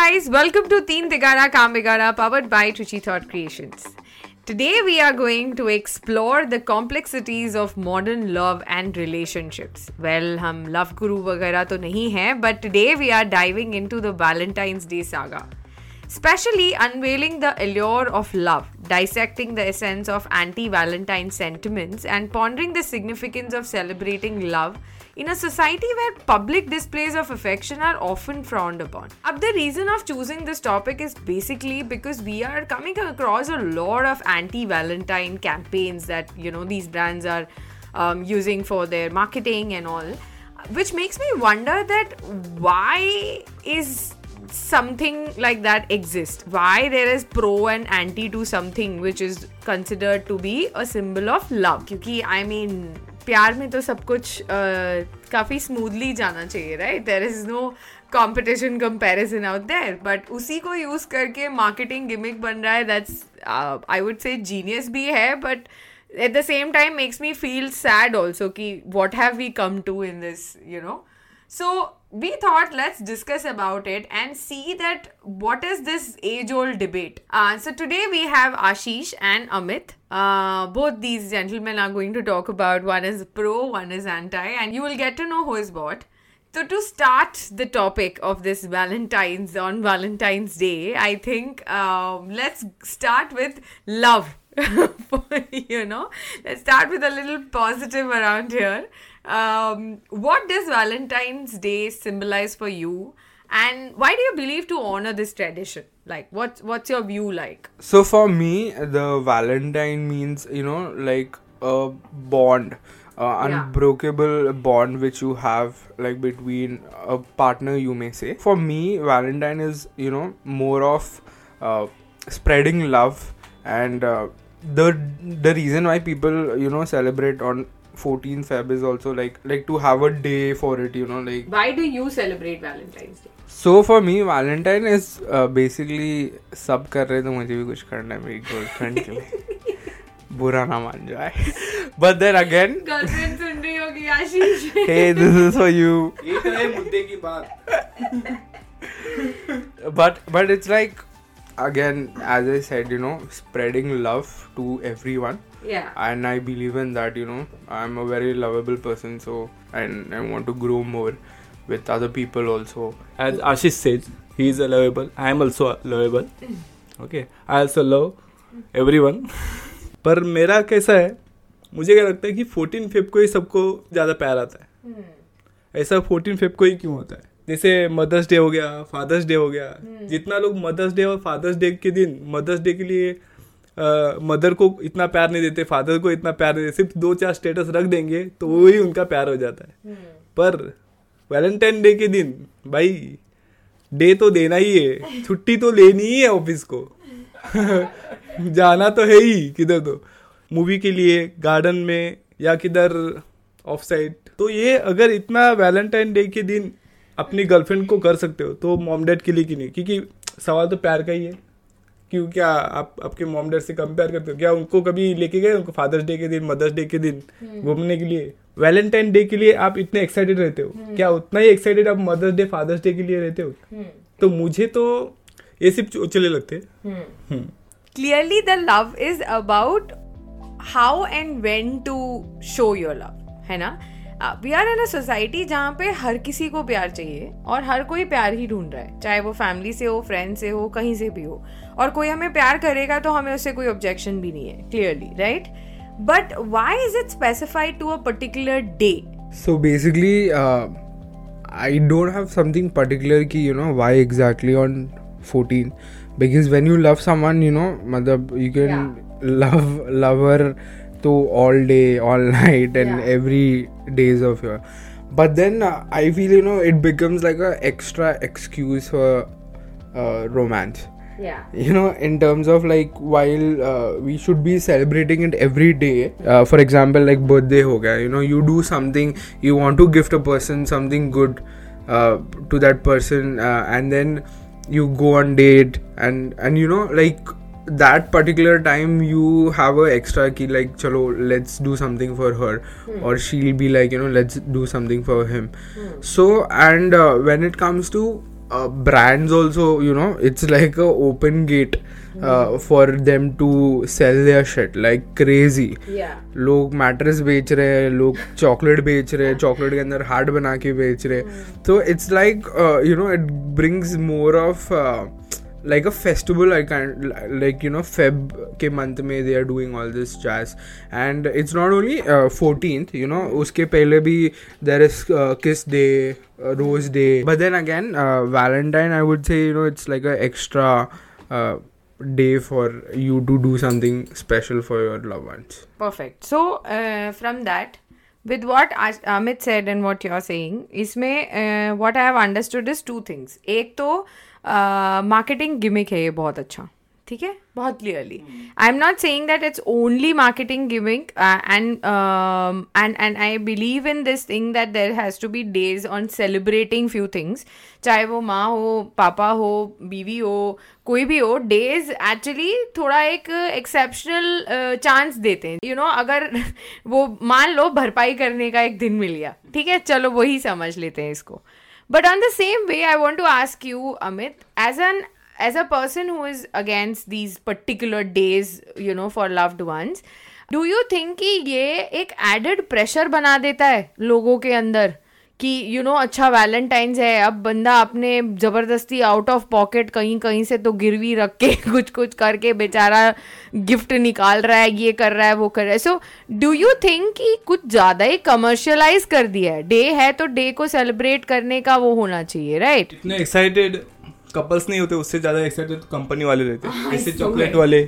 guys, welcome to Teen Tigara Kam Bigara powered by Truchi Thought Creations. Today we are going to explore the complexities of modern love and relationships. Well, हम love guru वगैरह तो नहीं हैं, but today we are diving into the Valentine's Day saga. Specially unveiling the allure of love, dissecting the essence of anti Valentine sentiments, and pondering the significance of celebrating love in a society where public displays of affection are often frowned upon. Up the reason of choosing this topic is basically because we are coming across a lot of anti-Valentine campaigns that you know these brands are um, using for their marketing and all, which makes me wonder that why is something like that exist? why there is pro and anti to something which is considered to be a symbol of love because i mean प्यार में तो सब कुछ काफ़ी smoothly जाना चाहिए right there is no competition comparison out there but उसी को यूज़ करके मार्केटिंग गिमिक बन रहा है that's I would say genius भी है but at the same time makes me feel sad also कि what have we come to in this you know so we thought let's discuss about it and see that what is this age old debate. Uh, so today we have Ashish and Amit. Uh, both these gentlemen are going to talk about one is pro, one is anti, and you will get to know who is what. So to start the topic of this Valentine's on Valentine's Day, I think um, let's start with love. you know, let's start with a little positive around here. Um, what does Valentine's Day symbolize for you? And why do you believe to honor this tradition? Like, what's what's your view like? So for me, the Valentine means you know like a bond, uh, unbreakable yeah. bond which you have like between a partner. You may say. For me, Valentine is you know more of uh, spreading love and uh, the the reason why people you know celebrate on 14 Feb is also like like to have a day for it, you know, like. Why do you celebrate Valentine's Day? So for me, Valentine is uh, basically सब कर रहे तो मुझे भी कुछ करना है मेरी गर्लफ्रेंड के लिए बुरा ना मान जाए but then again गर्लफ्रेंड सुन रही होगी Ashish hey this is for you ये तो है मुद्दे की बात but but it's like again as I said you know spreading love to everyone Yeah and i believe in that you know i'm a very lovable person so and i want to grow more with other people also as ashish says he is a lovable i am also lovable okay i also love everyone पर मेरा कैसा है मुझे क्या लगता है कि fourteen Feb को ही सबको ज़्यादा प्यार आता है hmm. ऐसा फोर्टीन फेब को ही क्यों होता है जैसे मदर्स डे हो गया फादर्स डे हो गया hmm. जितना लोग मदर्स डे और फादर्स डे के दिन मदर्स डे के लिए मदर को इतना प्यार नहीं देते फादर को इतना प्यार नहीं देते सिर्फ़ दो चार स्टेटस रख देंगे तो वही उनका प्यार हो जाता है। हम्म। पर वैलेंटाइन डे के दिन भाई डे तो देना ही है छुट्टी तो लेनी ही है ऑफ़िस को। जाना तो है ही किधर तो। मूवी के लिए गार्डन में या किधर ऑफ़ साइड तो ये अगर इतना वैलेंटाइन डे के दिन अपनी गर्लफ्रेंड को कर सकते हो तो मॉम डैड के लिए कि नहीं? क्योंकि सवाल तो प्यार का ही है। क्यों क्या आप आपके मॉम डैड से कंपेयर करते हो? क्या उनको कभी लेके गए? उनको फादर्स डे के दिन मदर्स डे के दिन हम्म। घूमने के लिए? वैलेंटाइन डे के लिए आप इतने एक्साइटेड रहते हो? हम्म। क्या उतना ही एक्साइटेड आप मदर्स डे फादर्स डे के लिए रहते हो? हम्म। तो मुझे तो ये सिर्फ़ चले लगते clearly the love is about how and when to show your love है ना? We are in a society जहाँ पे हर किसी को प्यार चाहिए और हर कोई प्यार ही ढूंढ रहा है चाहे वो फैमिली से हो फ्रेंड से हो कहीं से भी हो। और कोई हमें प्यार करेगा तो हमें उससे कोई ऑब्जेक्शन भी नहीं है clearly right but why is it specified to a particular day so basically I don't have something particular की you know why exactly on 14 because when you love someone you know matlab you can yeah. love love her to all day all night and yeah. every days of your but then uh, i feel you know it becomes like a extra excuse for uh, romance yeah you know in terms of like while uh, we should be celebrating it every day uh, for example like birthday ho gaya, you know you do something you want to gift a person something good uh, to that person uh, and then you go on date and and you know like that particular time you have a extra key like chalo let's do something for her hmm. or she'll be like you know let's do something for him hmm. so and uh, when it comes to uh, brands also you know it's like a open gate uh, for them to sell their shit like crazy Yeah. लोग mattress बेच रहे हैं लोग chocolate बेच रहे हैं chocolate के अंदर हार्ट बना के बेच रहे हैं तो it's like you know it brings more of like a festival i can like you know feb ke month mein they are doing all this jazz. And it's not only uh, 14th you know uske pehle bhi there is uh, kiss day uh, rose day. But then again uh, valentine i would say you know it's like a extra uh, day for you to do something special for your loved ones. Perfect. So uh, from that with what amit said and what you're saying isme uh, what i have understood is two things. Ek to marketing gimmick है ये बहुत अच्छा ठीक है? बहुत clearly I am not saying that it's only marketing gimmick and and and I believe in this thing that there has to be days on celebrating few things चाहे वो माँ हो पापा हो बीवी हो कोई भी हो डेज़ एक्चुअली थोड़ा एक एक्सेप्शनल चांस देते हैं. यू you नो know, अगर वो मान लो भरपाई करने का एक दिन मिल गया ठीक है? चलो वही समझ लेते हैं इसको. But on the same way, I want to ask you, Amit, as an as a person who is against these particular days, you know, for loved ones, do you think कि ये एक added pressure बना देता है लोगों के अंदर कि यू you नो know, अच्छा वैलेंटाइंस है अब बंदा अपने ज़बरदस्ती आउट ऑफ़ पॉकेट कहीं कहीं से तो गिरवी रख के कुछ कुछ करके बेचारा गिफ्ट निकाल रहा है ये कर रहा है वो कर रहा है सो डू यू थिंक कि कुछ ज़्यादा ही कमर्शियलाइज कर दिया है डे है तो डे को सेलिब्रेट करने का वो होना चाहिए राइट right? इतने एक्साइटेड कपल्स नहीं होते उससे ज़्यादा एक्साइटेड तो कंपनी वाले रहते हैं जैसे चॉकलेट वाले।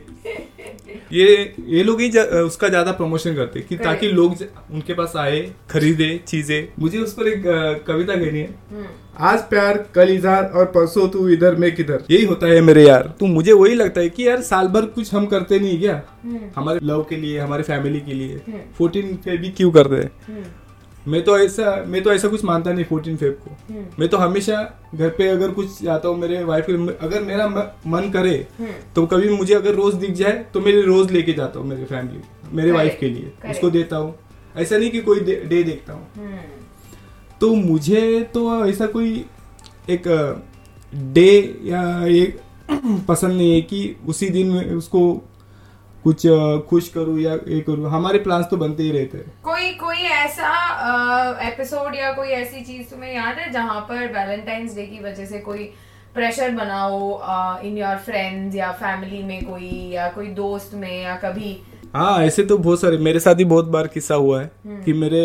ये ये लोग ही जा, उसका ज़्यादा प्रमोशन करते कि ताकि लोग उनके पास आए खरीदे चीज़ें। मुझे उस पर एक कविता कहनी है। आज प्यार कल इजहार और परसों तू इधर मैं किधर। यही होता है मेरे यार। तो मुझे वही लगता है कि यार साल भर कुछ हम करते नहीं क्या? हमारे लव के लिए हमारे फैमिली के लिए। फोर्टीन पे भी क्यों करते हैं? मैं तो ऐसा मैं तो ऐसा कुछ मानता नहीं फोर्टीन फेब को। मैं तो हमेशा घर पे अगर कुछ जाता हूँ मेरे वाइफ के अगर मेरा मन करे तो कभी मुझे अगर रोज दिख जाए तो मैं रोज लेके जाता हूँ मेरे फैमिली मेरे वाइफ के लिए. उसको देता हूँ। ऐसा नहीं कि कोई डे, डे देखता हूँ। तो मुझे तो ऐसा कोई एक डे या एक पसंद नहीं है कि उसी दिन उसको कुछ खुश करूँ या ये करूँ? हमारे प्लान्स तो बनते ही रहते हैं। कोई कोई ऐसा एपिसोड या कोई ऐसी चीज़ तुम्हें याद है जहाँ पर वैलेंटाइंस डे की वजह से कोई प्रेशर बनाओ इन योर फ्रेंड्स या फैमिली में कोई या कोई दोस्त में या कभी? हाँ ऐसे तो बहुत सारे मेरे साथ ही बहुत बार किस्सा हुआ है कि मेरे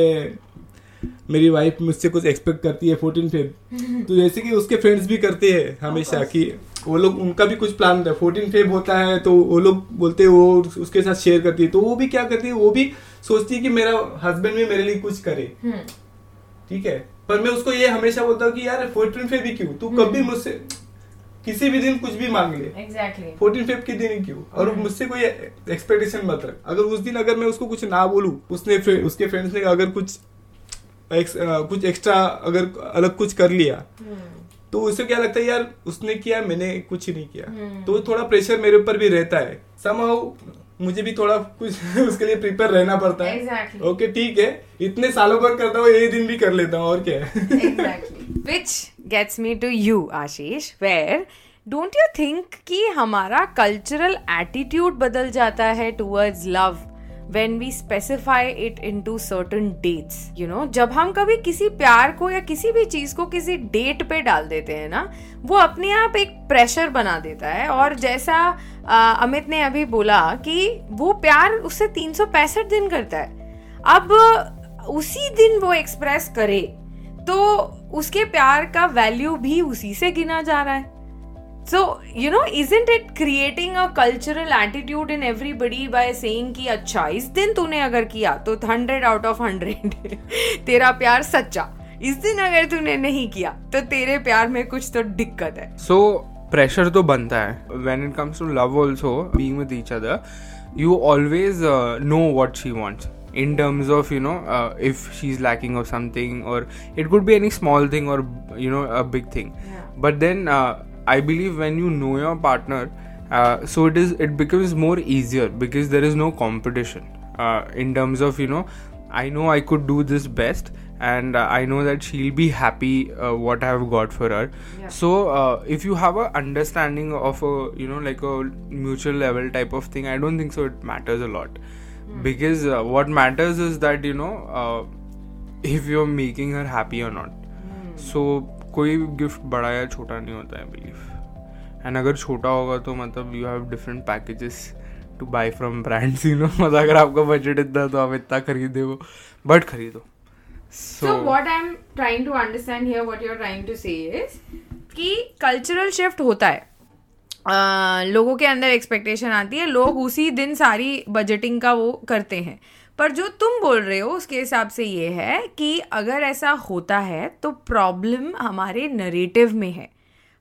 मेरी वाइफ मुझसे कुछ एक्सपेक्ट करती है फोर्टीन फेब तो जैसे कि उसके फ्रेंड्स भी करते हैं हमेशा कि वो लोग उनका भी कुछ प्लान होता है फोर्टीन फेब होता है तो वो लोग बोलते हैं वो उसके साथ शेयर करती है। तो वो भी क्या करती है वो भी सोचती है कि मेरा हस्बैंड भी मेरे लिए कुछ करे। ठीक है? पर मैं उसको ये हमेशा बोलता हूँ कि यार फोर्टीन फेब ही क्यों? तू कभी मुझसे किसी भी दिन कुछ भी मांग ले। एग्जैक्टली फोर्टीन फेब के दिन क्यों? और मुझसे कोई एक्सपेक्टेशन मत रख। अगर उस दिन अगर मैं उसको कुछ ना बोलूँ उसने फ्रे- उसके फ्रेंड्स ने अगर कुछ एक्स, अ, कुछ एक्स्ट्रा अगर अलग कुछ कर लिया तो उसे क्या लगता है यार उसने किया मैंने कुछ नहीं किया। hmm. तो थोड़ा प्रेशर मेरे ऊपर भी रहता है। समहाउ मुझे भी थोड़ा कुछ उसके लिए प्रिपेयर रहना पड़ता है। Exactly. ओके ठीक है। इतने सालों पर करता हूँ यही दिन भी कर लेता हूँ और क्या? है exactly. Which gets me to you ashish where don't you कि हमारा कल्चरल एटीट्यूड बदल जाता है towards love we specify it into certain dates you know जब हम कभी किसी प्यार को या किसी भी चीज़ को किसी डेट पे डाल देते हैं ना वो अपने आप एक प्रेशर बना देता है। और जैसा आ, अमित ने अभी बोला कि वो प्यार उससे तीन सौ पैंसठ दिन करता है। अब उसी दिन वो एक्सप्रेस करे तो उसके प्यार का वैल्यू भी उसी से गिना जा रहा है। So you know is isn't it creating a cultural attitude in everybody by saying अच्छा इस दिन तूने अगर किया तो हंड्रेड आउट ऑफ़ हंड्रेड तेरा प्यार सच्चा इस दिन अगर तूने नहीं किया तो तेरे प्यार में कुछ तो दिक्कत है सो प्रेशर तो बनता है when it comes to love also being with each other you always know what she wants in terms of you know if she is lacking of something और it could be any small thing और you know a thing but then i believe when you know your partner uh, so it is it becomes more easier because there is no competition uh, in terms of you know i know i could do this best and uh, I know that she'll be happy uh, what I have got for her. Yeah. So uh, if you have a understanding of a you know like a mutual level type of thing, I don't think so. It matters a lot because uh, what matters is that you know uh, if you're making her happy or not. So कोई भी gift बड़ा या छोटा नहीं होता है believe and अगर छोटा होगा तो मतलब you have different packages to buy from brands you know मतलब अगर आपका बजट इतना तो आप इतना खरीदे वो बट खरीदो. So, what I'm trying to understand here, what you're trying to say is कि कल्चरल शिफ्ट होता है। लोगों के अंदर एक्सपेक्टेशन आती है लोग उसी दिन सारी बजटिंग का वो करते हैं। पर जो तुम बोल रहे हो, उसके हिसाब से ये है कि अगर ऐसा होता है तो प्रॉब्लम हमारे नरेटिव में है।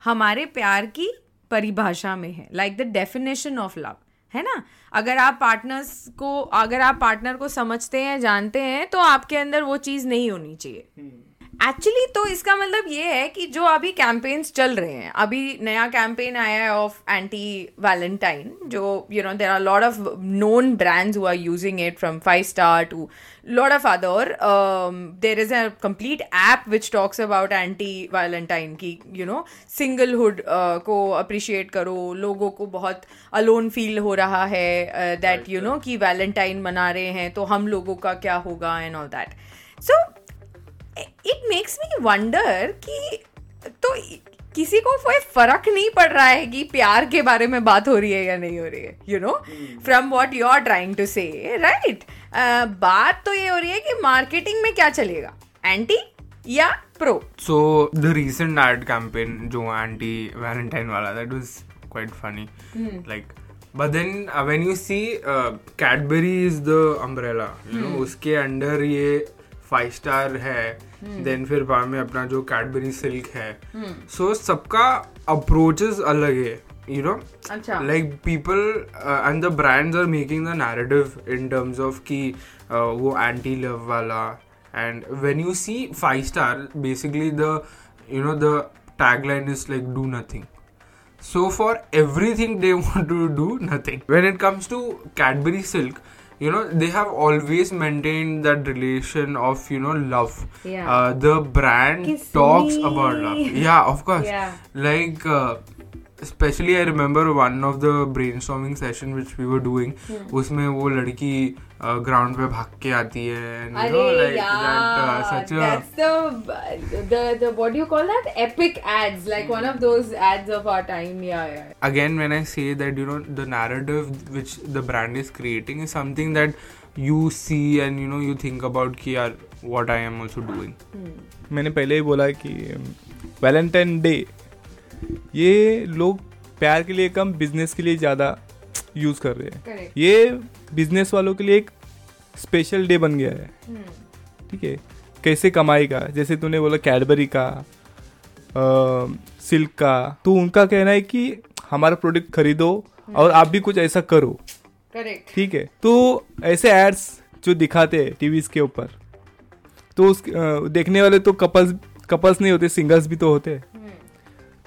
हमारे प्यार की परिभाषा में है। Like the definition of love है ना? अगर आप पार्टनर्स को, अगर आप पार्टनर को समझते हैं, जानते हैं तो आपके अंदर वो चीज़ नहीं होनी चाहिए। एक्चुअली तो इसका मतलब ये है कि जो अभी कैंपेन्स चल रहे हैं अभी नया कैंपेन आया है ऑफ़ एंटी वैलेंटाइन जो you know there are lot of known brands who using it from five star to lot of other there is a complete app which talks about anti Valentine की you know singlehood को appreciate करो लोगों को बहुत alone feel हो रहा है that you know कि वैलेंटाइन मना रहे हैं तो हम लोगों का क्या होगा and all that so it makes me wonder कि तो किसी को कोई फ़र्क नहीं पड़ रहा है कि प्यार के बारे में बात हो रही है या नहीं हो रही है you know from what you are trying to say right बात तो ये हो रही है कि मार्केटिंग में क्या चलेगा? एंटी या pro so the recent ad campaign जो एंटी वैलेंटाइन वाला that was quite funny like but then when you see Cadbury is the umbrella you know उसके अंडर ये फाइव स्टार है Hmm. देन फिर बाद में अपना जो कैडबरी सिल्क है। hmm. सो सबका अप्रोचेस अलग है you know like people and the brands are making the narrative in terms of की वो एंटी लव वाला। And when you see Five Star basically the you know the tag line is like do nothing so for everything they want to do nothing when it comes to Cadbury Silk you know they have always maintained that relation of you know love Yeah. uh, the brand Kiss talks me. about love yeah of course Yeah. like uh, especially i remember one of the brainstorming session which we were doing उसमें वो लड़की ground पे भाग के आती है and you know अरे like that uh, यार such a that's the the the what do you call that epic ads like one of those ads of our time yeah yeah again when i say that you know the narrative which the brand is creating is something that you see and you know you think about कि यार what i am also doing मैंने पहले ही बोला कि Valentine day ये लोग प्यार के लिए कम बिज़नेस के लिए ज़्यादा यूज़ कर रहे हैं। Correct. ये बिज़नेस वालों के लिए एक स्पेशल डे बन गया है। ठीक है? कैसे कमाई का? जैसे तूने बोला कैडबरी का सिल्क का तो उनका कहना है कि हमारा प्रोडक्ट खरीदो और आप भी कुछ ऐसा करो। Correct. ठीक है? तो ऐसे एड्स जो दिखाते हैं टीवी के ऊपर तो उस देखने वाले तो कपल्स कपल्स नहीं होते सिंगल्स भी तो होते हैं।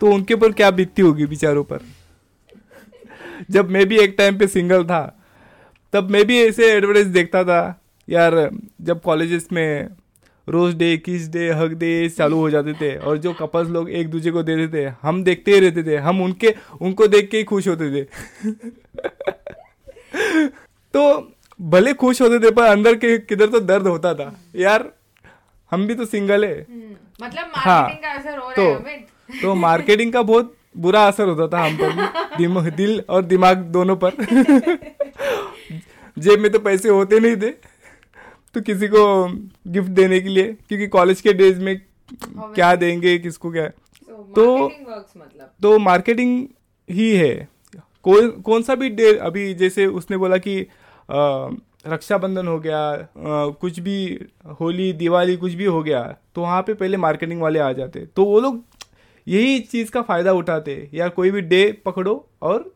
तो उनके ऊपर क्या बीतती होगी बेचारों पर? जब मैं भी एक टाइम पे सिंगल था तब मैं भी ऐसे एडवर्टाइज देखता था यार जब कॉलेजेस में rose day kiss day hug day चालू हो जाते थे और जो कपल्स लोग एक दूसरे को देते थे हम देखते ही रहते थे हम उनके उनको देख के ही खुश होते थे। तो भले खुश होते थे पर अंदर के किधर तो दर्द होता था। यार हम भी तो सिंगल है। हम्म, मतलब हाँ, का असर हो रहा तो है तो मार्केटिंग का बहुत बुरा असर होता था हम पर भी। दिम, दिल और दिमाग दोनों पर। जेब में तो पैसे होते नहीं थे तो किसी को गिफ्ट देने के लिए क्योंकि कॉलेज के डेज़ में क्या देंगे किसको क्या। So, तो- मतलब। तो मार्केटिंग ही है। कोई कौन सा भी डे अभी जैसे उसने बोला कि रक्षाबंधन हो गया अ, कुछ भी होली दिवाली कुछ भी हो गया तो वहाँ पे पहले मार्केटिंग वाले आ जाते। तो वो लोग यही चीज़ का फ़ायदा उठाते या कोई भी डे पकड़ो और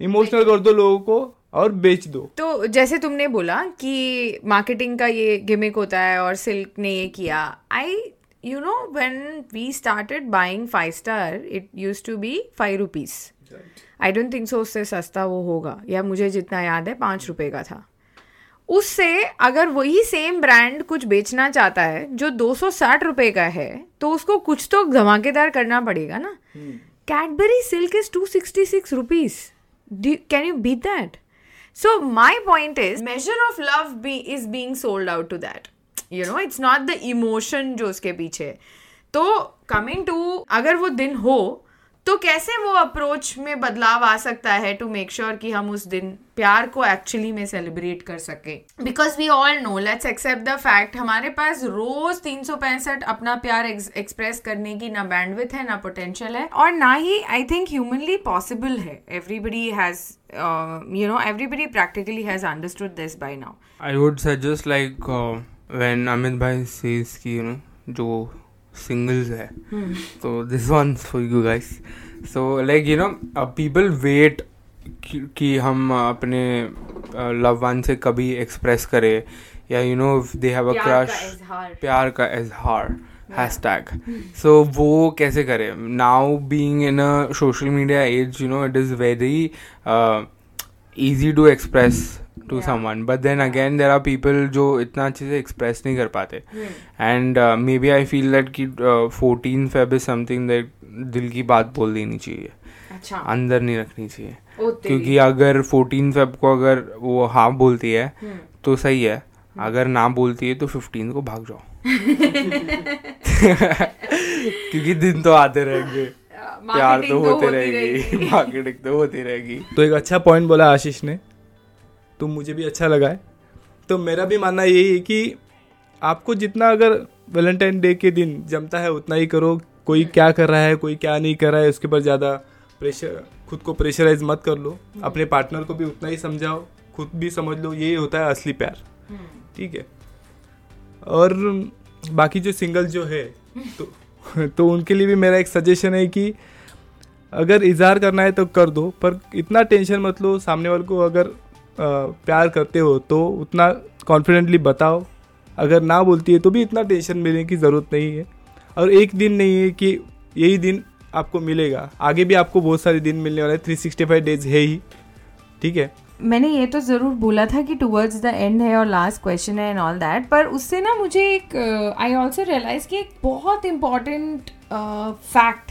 इमोशनल कर दो लोगों को और बेच दो। तो जैसे तुमने बोला कि मार्केटिंग का ये गिमिक होता है और सिल्क ने ये किया I you know when we started buying Five Star it used to be five rupees I don't think so उससे सस्ता वो होगा। या मुझे जितना याद है पाँच रुपए का था। उससे अगर वही सेम ब्रांड कुछ बेचना चाहता है जो दो सौ साठ रुपए का है तो उसको कुछ तो धमाकेदार करना पड़ेगा ना। Cadbury Silk is to sixty six rupees can you beat that so my point is major of love be is being sold out to that you know it's not the emotion जो उसके पीछे। तो coming to अगर वो दिन हो तो कैसे वो अप्रोच में बदलाव आ सकता है टू मेक श्योर कि हम उस दिन प्यार को एक्चुअली में सेलिब्रेट कर सके? Because we all know let's accept the fact हमारे पास रोज तीन सौ पैंसठ अपना प्यार एक्सप्रेस करने की ना बैंडविथ है, ना पोटेंशियल है, और ना ही आई थिंक ह्यूमनली पॉसिबल है। Everybody has you know everybody practically has understood this by now I would suggest like when Amit bhai says की यू नो जो singles है। तो this one for you guys so like you know people wait कि हम अपने love one से कभी express करें। या you know they have a crush प्यार का इजहार हैश टैग सो वो कैसे करें? Now being in a social media age you know it is very easy to express to yeah. someone. But then again there are people जो इतना अच्छे से एक्सप्रेस नहीं कर पाते. And maybe I feel that कि 14 Feb is something that दिल की बात बोल देनी चाहिए. अच्छा. अंदर नहीं रखनी चाहिए. क्योंकि अगर 14 फेब को अगर वो हाँ बोलती है तो सही है. अगर ना बोलती है तो 15 को भाग जाओ. क्योंकि दिन तो आते रहेंगे. प्यार तो होते रहेगी. मार्केटिंग तो होती रहेगी. तो एक अच्छा पॉइंट बोला आशीष ने तो मुझे भी अच्छा लगा है। तो मेरा भी मानना यही है कि आपको जितना अगर वैलेंटाइन डे के दिन जमता है उतना ही करो। कोई क्या कर रहा है कोई क्या नहीं कर रहा है उसके ऊपर ज़्यादा प्रेशर खुद को प्रेशराइज मत कर लो। अपने पार्टनर को भी उतना ही समझाओ। खुद भी समझ लो ये होता है असली प्यार। ठीक है। और बाकी जो सिंगल जो है तो तो उनके लिए भी मेरा एक सजेशन है कि अगर इजहार करना है तो कर दो पर इतना टेंशन मत लो। सामने वाले को अगर प्यार करते हो तो उतना कॉन्फिडेंटली बताओ। अगर ना बोलती है तो भी इतना टेंशन मिलने की ज़रूरत नहीं है। और एक दिन नहीं है कि यही दिन आपको मिलेगा। आगे भी आपको बहुत सारे दिन मिलने वाले थ्री सिक्सटी फाइव डेज़ है ही। ठीक है? मैंने ये तो ज़रूर बोला था कि टूवर्ड्स द एंड है और लास्ट क्वेश्चन है एंड ऑल दैट पर उससे ना मुझे एक आई ऑल्सो रियलाइज़ कि एक बहुत इंपॉर्टेंट फैक्ट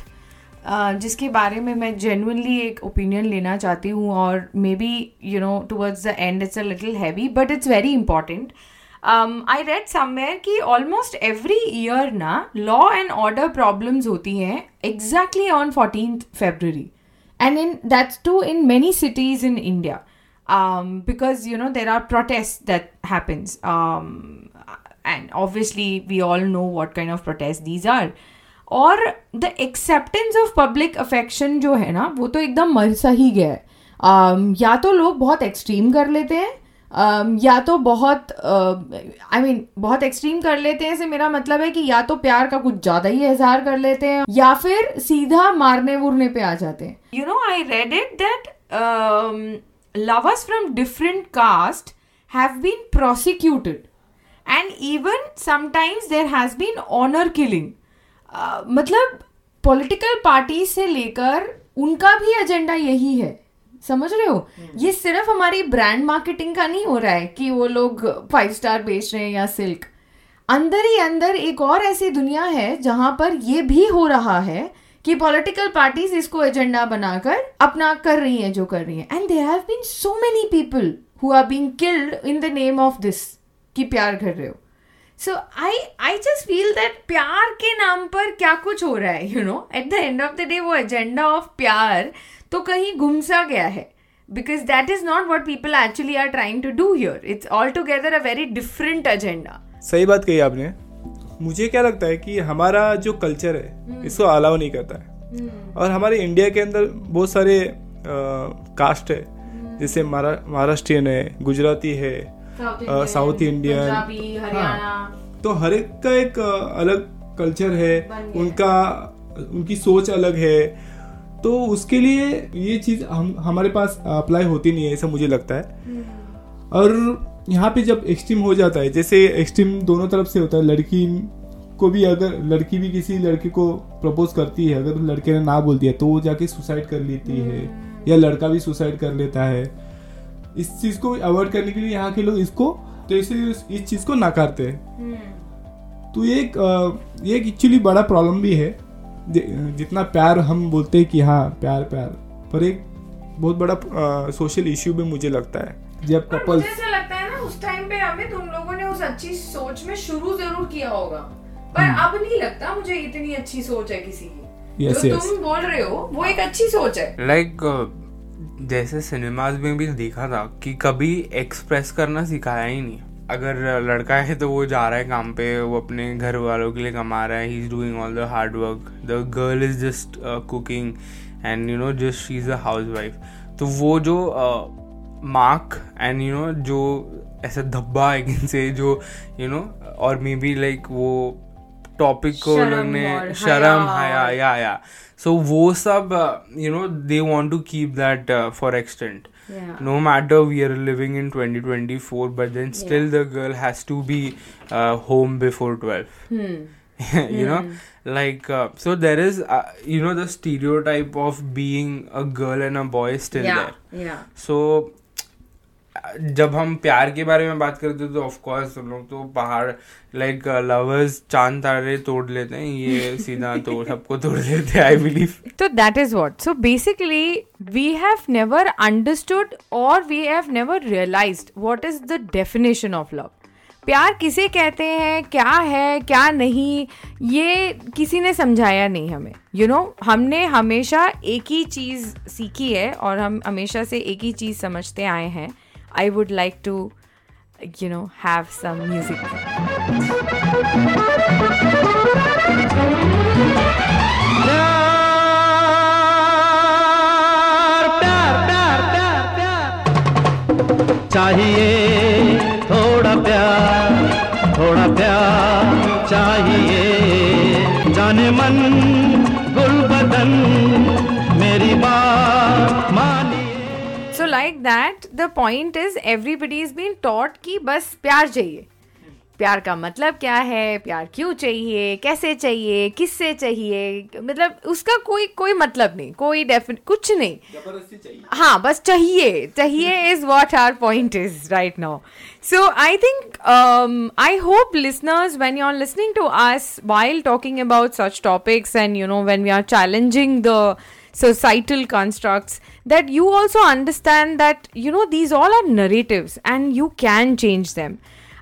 जिसके बारे में मैं जेनुअनली एक ओपिनियन लेना चाहती हूँ और maybe you know towards the end it's a little heavy but it's very important I read somewhere कि ऑलमोस्ट एवरी ईयर ना लॉ एंड ऑर्डर प्रॉब्लम्स होती हैं exactly on fourteen February and in that's too in many cities in India because you know there are protests that happens. Um, and obviously we all know what kind of protests these are. और the acceptance of public affection जो है ना वो तो एकदम मर सा ही गया है। Um, या तो लोग बहुत एक्सट्रीम कर लेते हैं um, या तो बहुत I uh, mean I mean, बहुत एक्सट्रीम कर लेते हैं से मेरा मतलब है कि या तो प्यार का कुछ ज़्यादा ही इजहार कर लेते हैं या फिर सीधा मारने वुरने पे आ जाते हैं। You know I read it that lovers from different caste have been prosecuted. And even sometimes there has been honor killing. Uh, मतलब पॉलिटिकल पार्टी से लेकर उनका भी एजेंडा यही है। समझ रहे हो? hmm. ये सिर्फ़ हमारी ब्रांड मार्केटिंग का नहीं हो रहा है कि वो लोग फाइव स्टार बेच रहे हैं या सिल्क अंदर ही अंदर एक और ऐसी दुनिया है जहाँ पर ये भी हो रहा है कि पॉलिटिकल पार्टीज़ इसको एजेंडा बनाकर अपना कर रही हैं जो कर रही हैं। And there have been so many people who are being killed in the name of this कि प्यार कर रहे हो। So I I just feel that प्यार के नाम पर क्या कुछ हो रहा है you know at the end of the day वो एजेंडा ऑफ़ प्यार तो कहीं घुमसा गया है। Because that is not what people actually are trying to do here it's all together a very different agenda सही बात कही आपने। मुझे क्या लगता है कि हमारा जो कल्चर है हम्म। इसको अलाउ नहीं करता है। हम्म। और हमारे इंडिया के अंदर बहुत सारे आ, कास्ट है। हम्म। जैसे महाराष्ट्रियन है गुजराती है साउथ इंडियन हाँ। तो हर एक का एक अलग कल्चर है उनका उनकी सोच अलग है। तो उसके लिए ये चीज़ हम हमारे पास अप्लाई होती नहीं है ऐसा मुझे लगता है। और यहाँ पे जब एक्सट्रीम हो जाता है जैसे एक्सट्रीम दोनों तरफ़ से होता है लड़की को भी अगर लड़की भी किसी लड़के को प्रपोज करती है अगर लड़के ने ना बोल दिया तो वो जाके सुसाइड कर लेती है। या लड़का भी सुसाइड कर लेता है। इस चीज़ को अवॉइड करने के लिए यहाँ के लोग इसको तो इसे इस चीज़ को नकारते हैं। तो ये एक ये एक एक्चुअली बड़ा प्रॉब्लम भी है। जितना प्यार हम बोलते हैं कि हाँ प्यार प्यार पर एक बहुत बड़ा सोशल इश्यू भी मुझे लगता है। जब पर कपल्स मुझे ऐसा लगता है ना उस टाइम पे हमें तुम लोगों ने उस अच्छी सोच में शुरू ज़रूर किया होगा। पर हम्म। अब नहीं लगता मुझे इतनी अच्छी सोच है किसी की। Yes, जो yes. तुम बोल रहे हो वो एक अच्छी सोच है। लाइक जैसे सिनेमाज में भी देखा था कि कभी एक्सप्रेस करना सिखाया ही नहीं। अगर लड़का है तो वो जा रहा है काम पे वो अपने घर वालों के लिए कमा रहा है he is doing all the hard work the girl is just cooking and you know just she is a housewife तो वो जो मार्क एंड यू नो जो ऐसा धब्बा है से जो यू you नो know, और मे बी लाइक वो टॉपिक को उन्होंने शर्म हया या या सो वो सब you know they want to keep that for extent no matter we are living in 2024 but then still yeah. the girl has to be uh, home before 12 Hmm. you know like uh, so there is uh, you know the stereotype of being a girl and a boy still Yeah. there Yeah. So जब हम प्यार के बारे में बात करते हैं तो ऑफ़ कोर्स हम लोग तो पहाड़ लाइक लवर्स चाँद तारे तोड़ लेते हैं ये सीधा तो सबको तोड़ लेते हैं I believe So that is what. So basically, we have never understood or we have never realized what is the definition of love. प्यार किसे कहते हैं क्या है क्या नहीं ये किसी ने समझाया नहीं हमें यू you नो know, हमने हमेशा एक ही चीज़ सीखी है और हम हमेशा से एक ही चीज़ समझते आए हैं I would like to you know have some music चाहिए थोड़ा प्यार थोड़ा प्यार चाहिए। जाने मन गुल बदन मेरी बात मानिए। So like that the point is everybody is been taught कि बस प्यार चाहिए। प्यार का मतलब क्या है? प्यार क्यों चाहिए? कैसे चाहिए? किससे चाहिए? मतलब उसका कोई कोई मतलब नहीं कोई डेफिनेट कुछ नहीं। हाँ बस चाहिए। चाहिए is what our point is right now so I think I hope listeners when you are listening to us while talking about such topics and you know when we are challenging the societal constructs that you also understand that you know these all are narratives and you can change them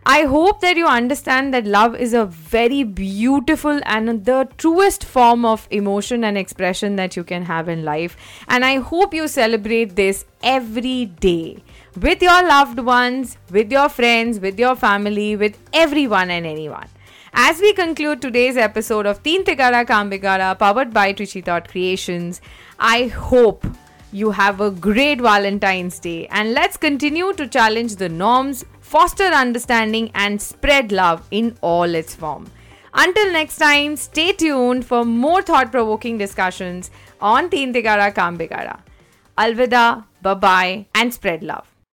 I hope that you understand that love is a very beautiful and the truest form of emotion and expression that you can have in life. And I hope you celebrate this every day with your loved ones, with your friends, with your family, with everyone and anyone. As we conclude today's episode of Teen Tigara Kambigara, powered by Trichy Thought Creations, I hope you have a great Valentine's Day and let's continue to challenge the norms, foster understanding, and spread love in all its form. Until next time, stay tuned for more thought provoking discussions on Teen Tigara Kambigara. Alvida, bye bye, and spread love.